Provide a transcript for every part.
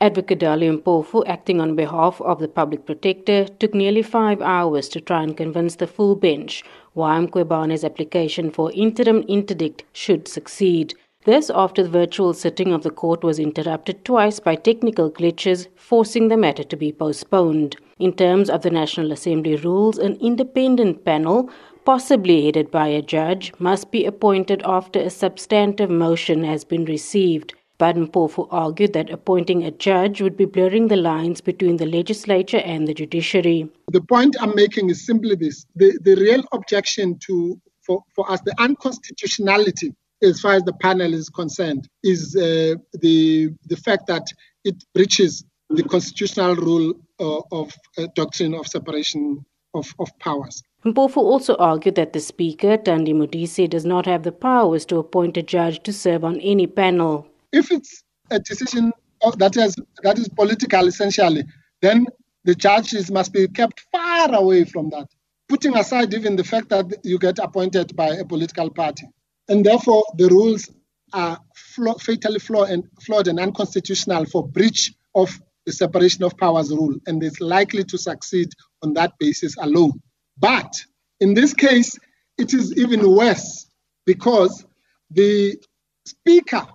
Advocate Dali Mpofu, acting on behalf of the public protector, took nearly five hours to try and convince the full bench why Mkhwebane's application for interim interdict should succeed. This after the virtual sitting of the court was interrupted twice by technical glitches, forcing the matter to be postponed. In terms of the National Assembly rules, an independent panel, possibly headed by a judge, must be appointed after a substantive motion has been received. Mpofu argued that appointing a judge would be blurring the lines between the legislature and the judiciary. The point I'm making is simply this the, the real objection to for, for us, the unconstitutionality as far as the panel is concerned, is uh, the the fact that it breaches the constitutional rule uh, of uh, doctrine of separation of, of powers. Mpofu also argued that the Speaker, Thandi Modise, does not have the powers to appoint a judge to serve on any panel. If it's a decision oh, that is that is political essentially, then the judges must be kept far away from that. Putting aside even the fact that you get appointed by a political party, and therefore the rules are flaw, fatally flawed and, flawed and unconstitutional for breach of the separation of powers rule, and is likely to succeed on that basis alone. But in this case, it is even worse because the speaker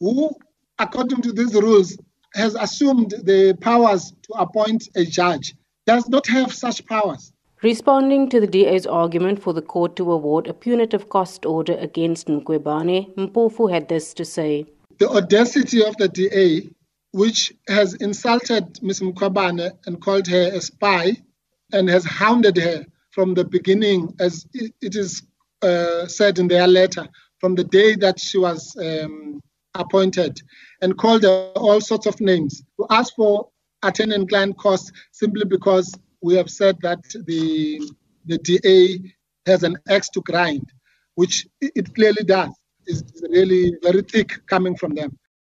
who, according to these rules, has assumed the powers to appoint a judge, does not have such powers. Responding to the DA's argument for the court to award a punitive cost order against Mkhwebane, Mpofu had this to say. The audacity of the DA, which has insulted Ms. Mkhwebane and called her a spy and has hounded her from the beginning, as it is uh, said in their letter, from the day that she was um, appointed and called all sorts of names to ask for attendant client costs simply because we have said that the the DA has an axe to grind, which it clearly does. Is really very thick coming from them.